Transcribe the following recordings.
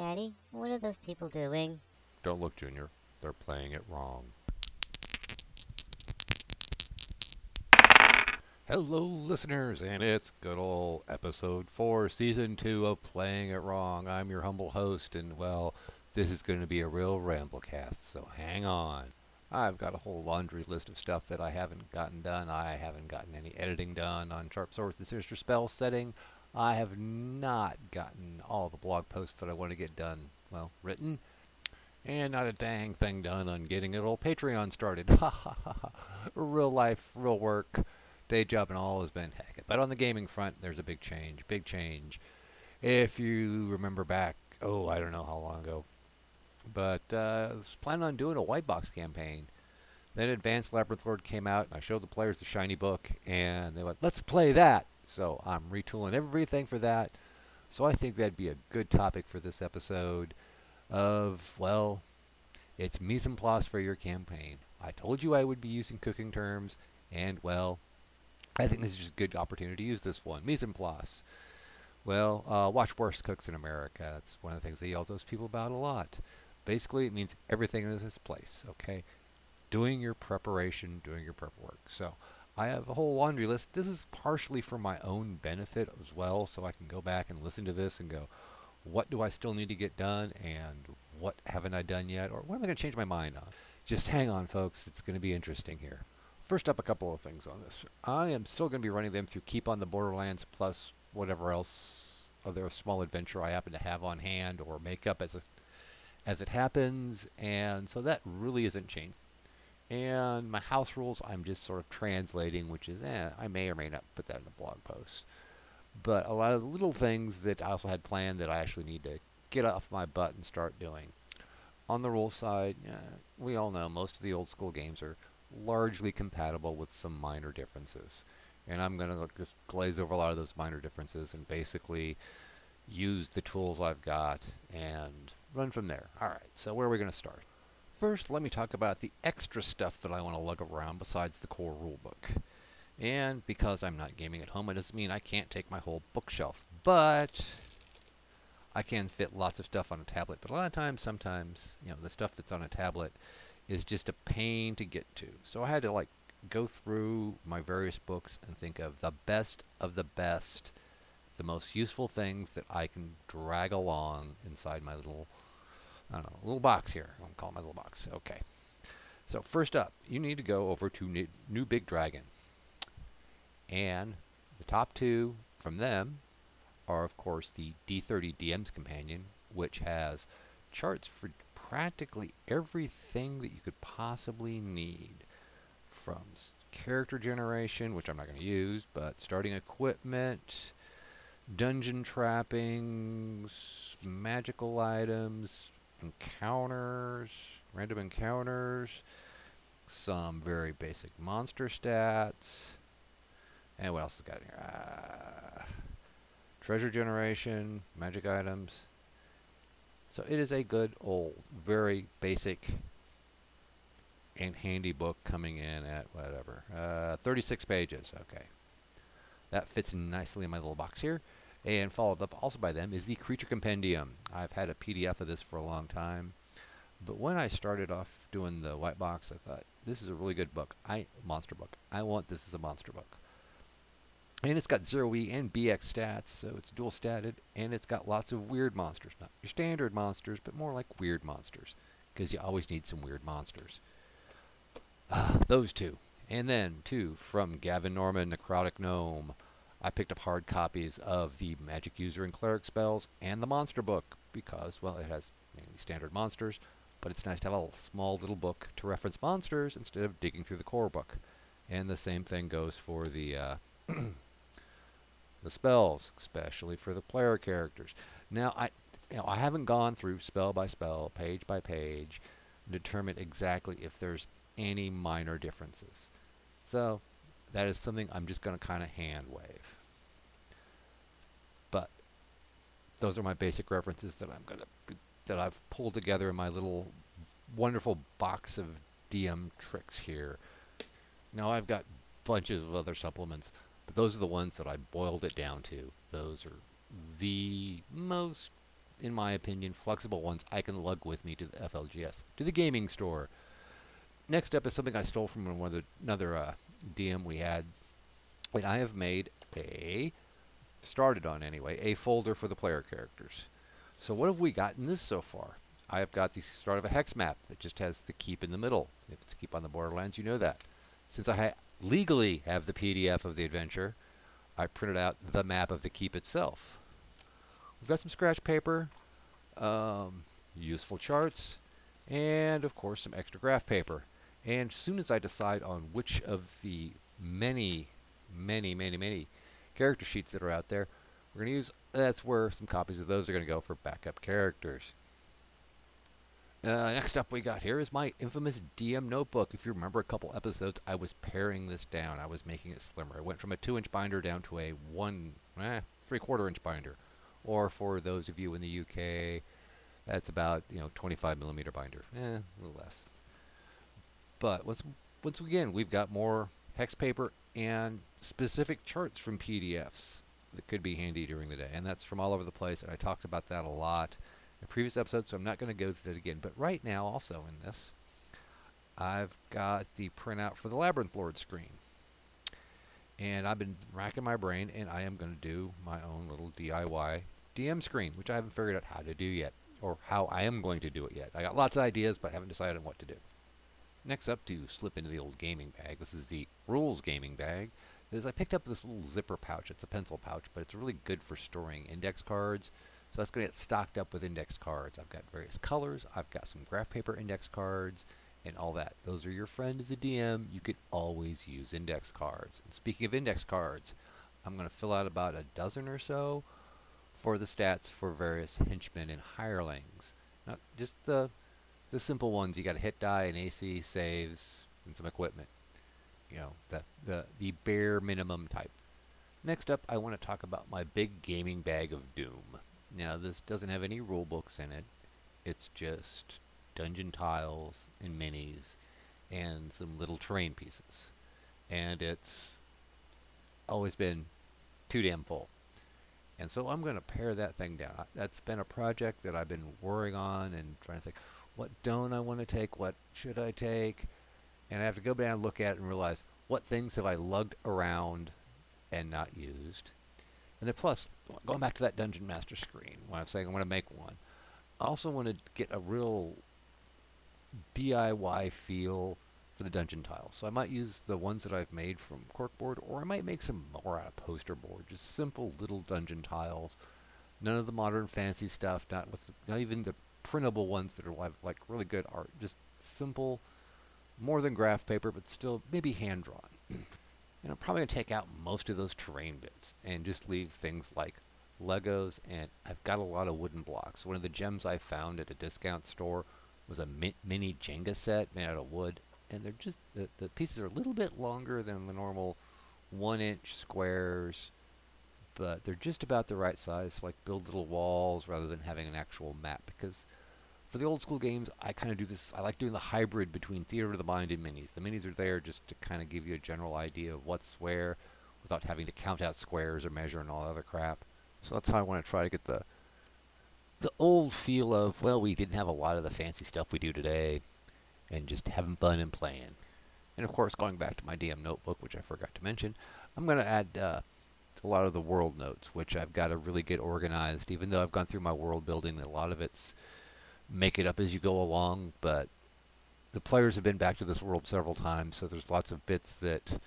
Daddy, what are those people doing? Don't look, Junior. They're playing it wrong. Hello, listeners, and it's good old episode 4, season 2 of Playing It Wrong. I'm your humble host, and well, this is going to be a real ramblecast, so hang on. I've got a whole laundry list of stuff that I haven't gotten done. I haven't gotten any editing done on Sharp Swords and Sinister Spell setting. I have not gotten all the blog posts that I want to get done, well, written. And not a dang thing done on getting a little Patreon started. Ha ha ha ha. Real life, real work, day job and all has been heck. But on the gaming front, there's a big change. Big change. If you remember back, oh, I don't know how long ago, but uh, I was planning on doing a white box campaign. Then Advanced Labyrinth Lord came out, and I showed the players the shiny book, and they went, "Let's play that." So I'm retooling everything for that. So I think that'd be a good topic for this episode. Of well, it's mise en place for your campaign. I told you I would be using cooking terms, and well, I think this is just a good opportunity to use this one. Mise en place. Well, uh, watch Worst Cooks in America. That's one of the things they yell those people about a lot. Basically, it means everything is its place, okay? Doing your preparation, doing your prep work. So, I have a whole laundry list. This is partially for my own benefit as well, so I can go back and listen to this and go, what do I still need to get done, and what haven't I done yet, or what am I going to change my mind on? Just hang on, folks. It's going to be interesting here. First up, a couple of things on this. I am still going to be running them through Keep on the Borderlands plus whatever else other small adventure I happen to have on hand or make up as a, as it happens, and so that really isn't changed. And my house rules, I'm just sort of translating, which is, eh, I may or may not put that in a blog post. But a lot of the little things that I also had planned that I actually need to get off my butt and start doing. On the rules side, we all know most of the old school games are largely compatible with some minor differences. And I'm going to just glaze over a lot of those minor differences and basically use the tools I've got and run from there. Alright, so where are we going to start? First, let me talk about the extra stuff that I want to lug around besides the core rulebook. And because I'm not gaming at home, it doesn't mean I can't take my whole bookshelf. But I can fit lots of stuff on a tablet. But a lot of times, sometimes, you know, the stuff that's on a tablet is just a pain to get to. So I had to like go through my various books and think of the best of the best, the most useful things that I can drag along inside my little I don't know, a little box here. I'm calling my little box. Okay. So first up, you need to go over to New, New Big Dragon. And the top two from them are, of course, the D30 DM's Companion, which has charts for practically everything that you could possibly need. From character generation, which I'm not going to use, but starting equipment, dungeon trappings, magical items, encounters, random encounters, some very basic monster stats, and what else has got in here? Uh, treasure generation, magic items. So it is a good old, very basic and handy book coming in at whatever, uh, 36 pages. Okay. That fits nicely in my little box here. And followed up also by them is the Creature Compendium. I've had a PDF of this for a long time. But when I started off doing the white box, I thought, this is a really good book. I monster book. I want this as a monster book. And it's got 0E and BX stats, so it's dual statted, and it's got lots of weird monsters. Not your standard monsters, but more like weird monsters. Because you always need some weird monsters. Uh, those two. And then, two, from Gavin Norman, Necrotic Gnome. I picked up hard copies of the Magic User and Cleric spells and the Monster Book because, well, it has mainly standard monsters, but it's nice to have a small little book to reference monsters instead of digging through the core book. And the same thing goes for the uh, the spells, especially for the player characters. Now, I you know, I haven't gone through spell by spell, page by page, and determined exactly if there's any minor differences. So that is something I'm just going to kind of hand wave. But those are my basic references that I'm going to that I've pulled together in my little wonderful box of DM tricks here. Now I've got bunches of other supplements, but those are the ones that I boiled it down to. Those are the most in my opinion, flexible ones I can lug with me to the FLGS, to the gaming store. Next up is something I stole from another, another uh, DM we had, and I have made a, started on anyway, a folder for the player characters. So what have we got in this so far? I have got the start of a hex map that just has the keep in the middle. If it's keep on the borderlands, you know that. Since I ha legally have the PDF of the adventure, I printed out the map of the keep itself. We've got some scratch paper, um, useful charts, and of course some extra graph paper. And as soon as I decide on which of the many, many, many, many character sheets that are out there, we're going to use, that's where some copies of those are going to go for backup characters. Uh, next up we got here is my infamous DM notebook. If you remember a couple episodes, I was paring this down. I was making it slimmer. I went from a 2-inch binder down to a 1, eh, 3-quarter inch binder. Or for those of you in the UK, that's about, you know, 25 millimeter binder. Eh, a little less. But once, once again, we've got more hex paper and specific charts from PDFs that could be handy during the day. And that's from all over the place, and I talked about that a lot in previous episodes, so I'm not going to go through that again. But right now, also in this, I've got the printout for the Labyrinth Lord screen. And I've been racking my brain, and I am going to do my own little DIY DM screen, which I haven't figured out how to do yet, or how I am going to do it yet. I got lots of ideas, but I haven't decided on what to do. Next up, to slip into the old gaming bag. This is the Rules gaming bag. Is I picked up this little zipper pouch. It's a pencil pouch, but it's really good for storing index cards, so that's going to get stocked up with index cards. I've got various colors. I've got some graph paper index cards and all that. Those are your friend as a DM. You could always use index cards. And speaking of index cards, I'm going to fill out about a dozen or so for the stats for various henchmen and hirelings. Not just the the simple ones. You got a hit die, an AC, saves, and some equipment. You know, the the the bare minimum type. Next up, I want to talk about my big gaming bag of doom. Now this doesn't have any rule books in it. It's just dungeon tiles and minis and some little terrain pieces. And it's always been too damn full. And so I'm going to pare that thing down. That's been a project that I've been worrying on and trying to think, what don't I want to take? What should I take? And I have to go down and look at it and realize what things have I lugged around and not used and then plus, going back to that Dungeon Master screen, when I'm saying I want to make one, I also want to get a real DIY feel for the dungeon tiles. So I might use the ones that I've made from corkboard, or I might make some more out of poster board. Just simple little dungeon tiles. None of the modern fancy stuff. Not with, the, not even the printable ones that are like, like really good art. Just simple, more than graph paper, but still maybe hand drawn. And I'm probably going to take out most of those terrain bits and just leave things like Legos and I've got a lot of wooden blocks. One of the gems I found at a discount store was a mi mini Jenga set made out of wood and they're just the, the pieces are a little bit longer than the normal one inch squares but they're just about the right size so like build little walls rather than having an actual map because for the old school games, I kind of do this. I like doing the hybrid between Theater of the Mind and minis. The minis are there just to kind of give you a general idea of what's where without having to count out squares or measure and all that other crap. So that's how I want to try to get the the old feel of, well, we didn't have a lot of the fancy stuff we do today and just having fun and playing. And of course, going back to my DM notebook, which I forgot to mention, I'm going to add uh, a lot of the world notes, which I've got to really get organized, even though I've gone through my world building, a lot of it's make it up as you go along, but the players have been back to this world several times, so there's lots of bits that,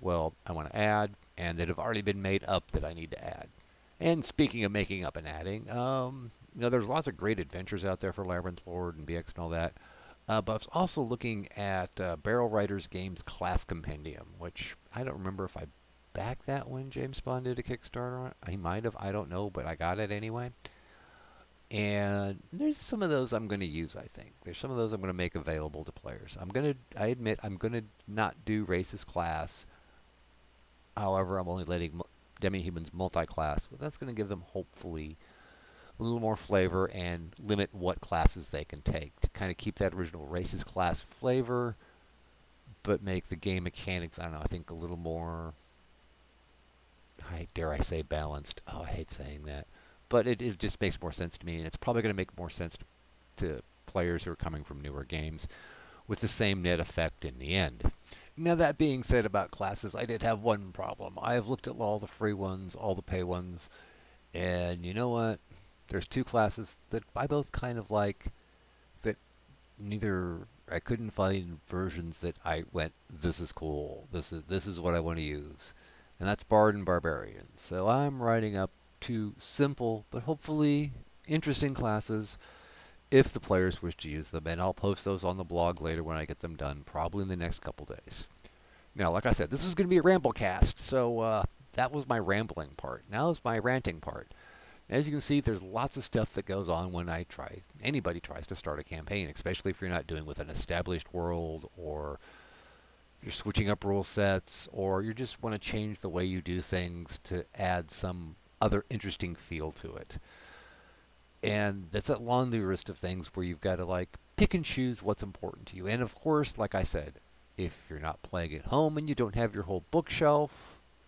well, I want to add, and that have already been made up that I need to add. And speaking of making up and adding, um, you know, there's lots of great adventures out there for Labyrinth Lord and BX and all that. Uh, but I was also looking at uh, Barrel Riders Games Class Compendium, which I don't remember if I backed that when James Spahn did a Kickstarter on. He might have, I don't know, but I got it anyway. And there's some of those I'm going to use, I think. There's some of those I'm going to make available to players. I'm going to, I admit, I'm going to not do races class. However, I'm only letting demi-humans multi-class. But that's going to give them, hopefully, a little more flavor and limit what classes they can take to kind of keep that original races class flavor, but make the game mechanics, I don't know, I think a little more, I dare I say balanced. Oh, I hate saying that but it, it just makes more sense to me, and it's probably going to make more sense to, to players who are coming from newer games with the same net effect in the end. Now, that being said about classes, I did have one problem. I have looked at all the free ones, all the pay ones, and you know what? There's two classes that I both kind of like that neither I couldn't find versions that I went, this is cool. This is this is what I want to use. And that's Bard and Barbarian. So I'm writing up two simple but hopefully interesting classes if the players wish to use them, and I'll post those on the blog later when I get them done, probably in the next couple days. Now, like I said, this is going to be a ramblecast, so uh, that was my rambling part. Now is my ranting part. As you can see, there's lots of stuff that goes on when I try. Anybody tries to start a campaign, especially if you're not doing with an established world, or you're switching up rule sets, or you just want to change the way you do things to add some other interesting feel to it. And that's a laundry list of things where you've got to like pick and choose what's important to you. And of course, like I said, if you're not playing at home and you don't have your whole bookshelf,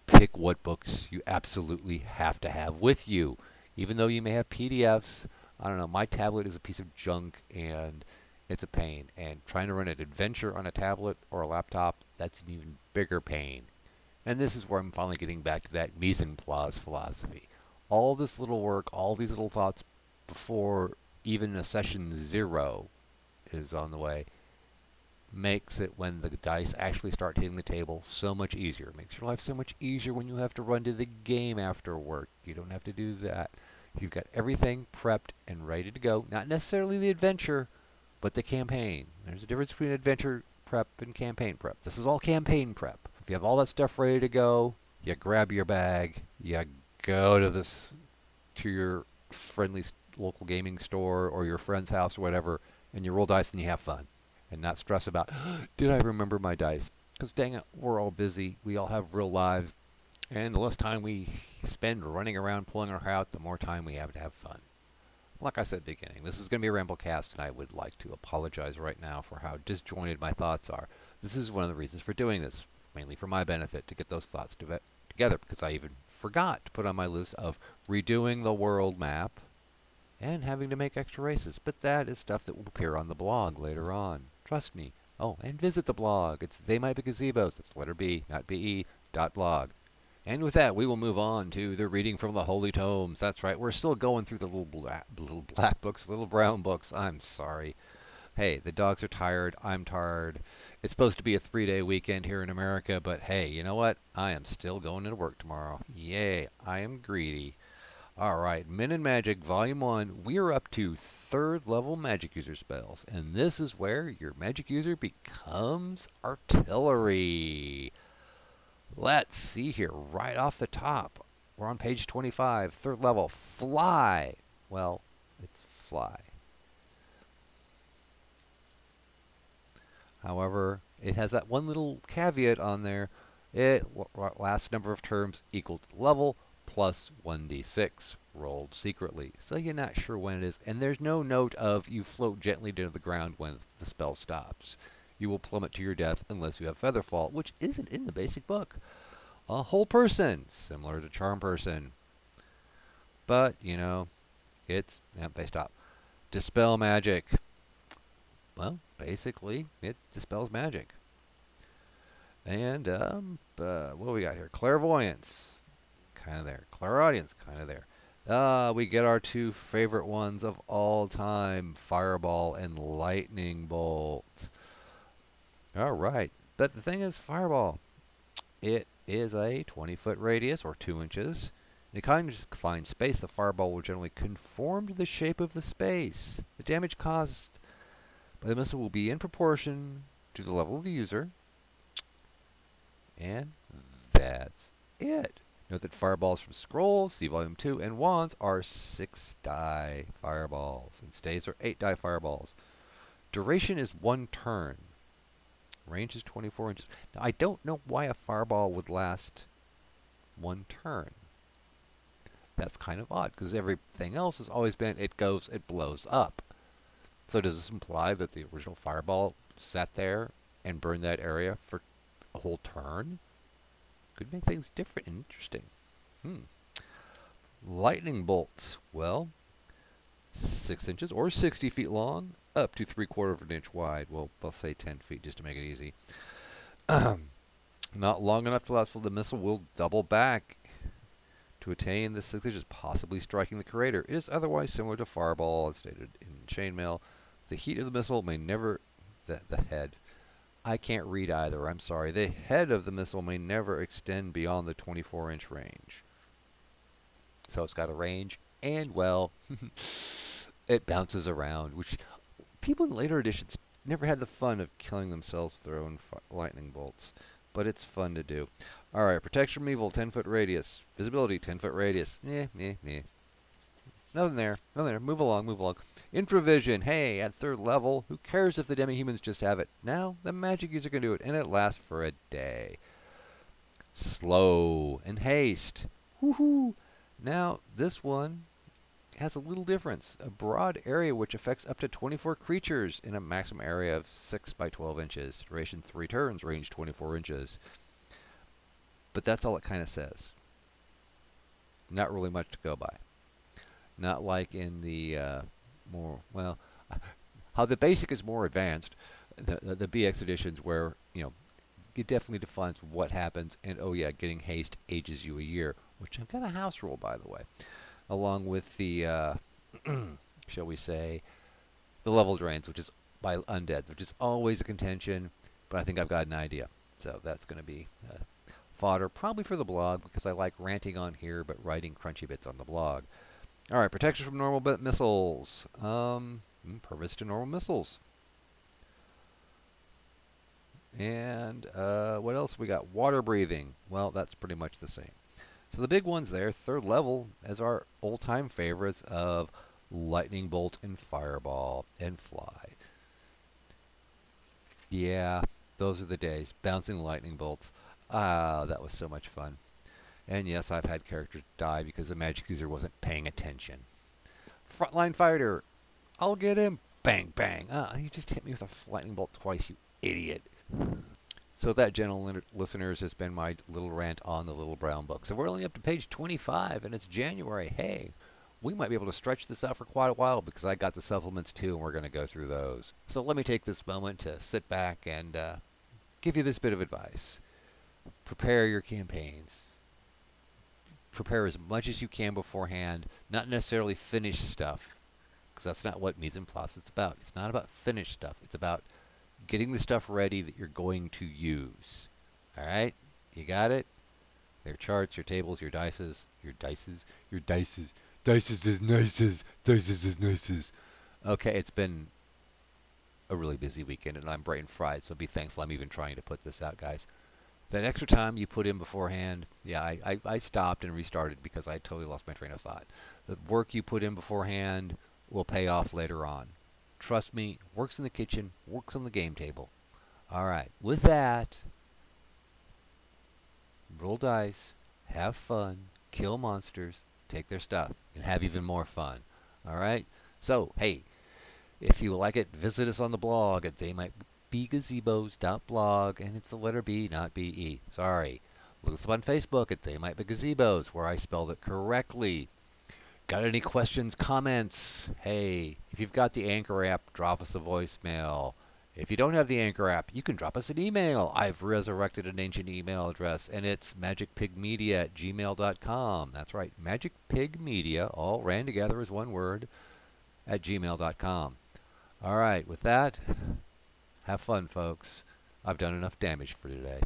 pick what books you absolutely have to have with you even though you may have PDFs, I don't know, my tablet is a piece of junk and it's a pain. And trying to run an adventure on a tablet or a laptop, that's an even bigger pain. And this is where I'm finally getting back to that mise en place philosophy. All this little work, all these little thoughts before even a session zero is on the way makes it when the dice actually start hitting the table so much easier. It makes your life so much easier when you have to run to the game after work. You don't have to do that. You've got everything prepped and ready to go. Not necessarily the adventure, but the campaign. There's a difference between adventure prep and campaign prep. This is all campaign prep. You have all that stuff ready to go, you grab your bag, you go to this to your friendly local gaming store or your friend's house or whatever, and you roll dice and you have fun, and not stress about did I remember my dice? Because dang it, we're all busy. We all have real lives. And the less time we spend running around pulling our hair out, the more time we have to have fun. Like I said at the beginning, this is going to be a Ramblecast, and I would like to apologize right now for how disjointed my thoughts are. This is one of the reasons for doing this, mainly for my benefit, to get those thoughts to together, because I even forgot to put on my list of redoing the world map and having to make extra races. But that is stuff that will appear on the blog later on. Trust me. Oh, and visit the blog. It's They Might Be Gazebos. That's letter B, not B-E, dot blog. And with that, we will move on to the reading from the Holy Tomes. That's right, we're still going through the little little black books, little brown books. I'm sorry. Hey, the dogs are tired. I'm tired. It's supposed to be a three day weekend here in America, but hey, you know what? I am still going to work tomorrow. Yay, I am greedy. Alright, Men and Magic Volume 1. We are up to third level magic user spells, and this is where your magic user becomes artillery. Let's see here, right off the top. We're on page 25, third level. Fly. Well, it's fly. However, it has that one little caveat on there. It last number of turns equal to level plus 1d6 rolled secretly. So you're not sure when it is. And there's no note of you float gently to the ground when the spell stops you will plummet to your death unless you have Featherfall, which isn't in the basic book. A Hold person, similar to Charm Person. But, you know, it's, yeah, they stop. Dispel magic. Well, basically, it dispels magic. And, um, uh, what we got here? Clairvoyance. Kind of there. Clairaudience. Kind of there. Uh, we get our two favorite ones of all time, Fireball and Lightning Bolt. All right. But the thing is, Fireball, it is a 20 foot radius or 2 inches. In a kind of confined space, the fireball will generally conform to the shape of the space. The damage caused by the missile will be in proportion to the level of the user. And that's it. Note that fireballs from scrolls, see volume 2, and wands are 6 die fireballs, and staves are 8 die fireballs. Duration is 1 turn. Range is 24 inches. Now, I don't know why a fireball would last one turn. That's kind of odd, because everything else has always been it goes, it blows up. So does this imply that the original fireball sat there and burned that area for a whole turn? Could make things different and interesting. Hmm. lightning bolts. Well, 6 inches or 60 feet long, up to 3 quarter of an inch wide. Well, I'll say 10 feet just to make it easy. Not long enough to last for the missile will double back to attain the 6 inches, possibly striking the creator. It is otherwise similar to Fireball, as stated in chainmail. The heat of the missile may never... The, the head. I can't read either, I'm sorry. The head of the missile may never extend beyond the 24-inch range. So it's got a range, and, well, it bounces around, which people in later editions never had the fun of killing themselves with their own lightning bolts. But it's fun to do. Alright, protection from evil, 10 foot radius. Visibility, 10 foot radius. Eh, eh, eh. Nothing there. Nothing there. Move along, move along. Infravision. Hey, at third level, who cares if the demi-humans just have it? Now, the magic user can do it, and it lasts for a day. Slow and haste. Woohoo! Now, this one has a little difference. A broad area which affects up to 24 creatures in a maximum area of 6 by 12 inches. Duration 3 turns, range 24 inches. But that's all it kind of says. Not really much to go by. Not like in the uh, more, well, how the basic is more advanced, the, the, the BX editions where, you know, it definitely defines what happens, and oh yeah, getting haste ages you a year, which I've got a house rule, by the way along with the, uh, shall we say, the level drains, which is by undead, which is always a contention, but I think I've got an idea. So that's going to be uh, fodder, probably for the blog, because I like ranting on here, but writing crunchy bits on the blog. All right, protection from normal missiles. Um, purpose to normal missiles. And uh, what else we got? Water breathing. Well, that's pretty much the same. So the big ones there, third level, as our old-time favorites of Lightning Bolt and Fireball and Fly. Yeah, those are the days. Bouncing lightning bolts. Ah, that was so much fun. And yes, I've had characters die because the magic user wasn't paying attention. Frontline fighter. I'll get him. Bang, bang. Ah, you just hit me with a lightning bolt twice, you idiot. So that, gentle listeners, has been my little rant on the Little Brown Book. So we're only up to page 25, and it's January. Hey, we might be able to stretch this out for quite a while because I got the supplements too, and we're going to go through those. So let me take this moment to sit back and uh, give you this bit of advice. Prepare your campaigns. Prepare as much as you can beforehand, not necessarily finish stuff, because that's not what mise en place is about. It's not about finished stuff. It's about getting the stuff ready that you're going to use. All right? You got it? Your charts, your tables, your dices, your dices, your dices. Dices is nices. Dices is nices. Okay, it's been a really busy weekend and I'm and fried, so be thankful I'm even trying to put this out, guys. That extra time you put in beforehand, yeah, I, I, I stopped and restarted because I totally lost my train of thought. The work you put in beforehand will pay off later on. Trust me, works in the kitchen, works on the game table. All right, with that, roll dice, have fun, kill monsters, take their stuff, and have even more fun. All right? So, hey, if you like it, visit us on the blog at theymightbegazebos.blog, and it's the letter B, not B-E. Sorry. Look us up on Facebook at They Might Be Gazebos, where I spelled it correctly. Got any questions, comments? Hey, if you've got the Anchor app, drop us a voicemail. If you don't have the Anchor app, you can drop us an email. I've resurrected an ancient email address, and it's magicpigmedia at gmail.com. That's right, magicpigmedia, all ran together as one word, at gmail.com. All right, with that, have fun, folks. I've done enough damage for today.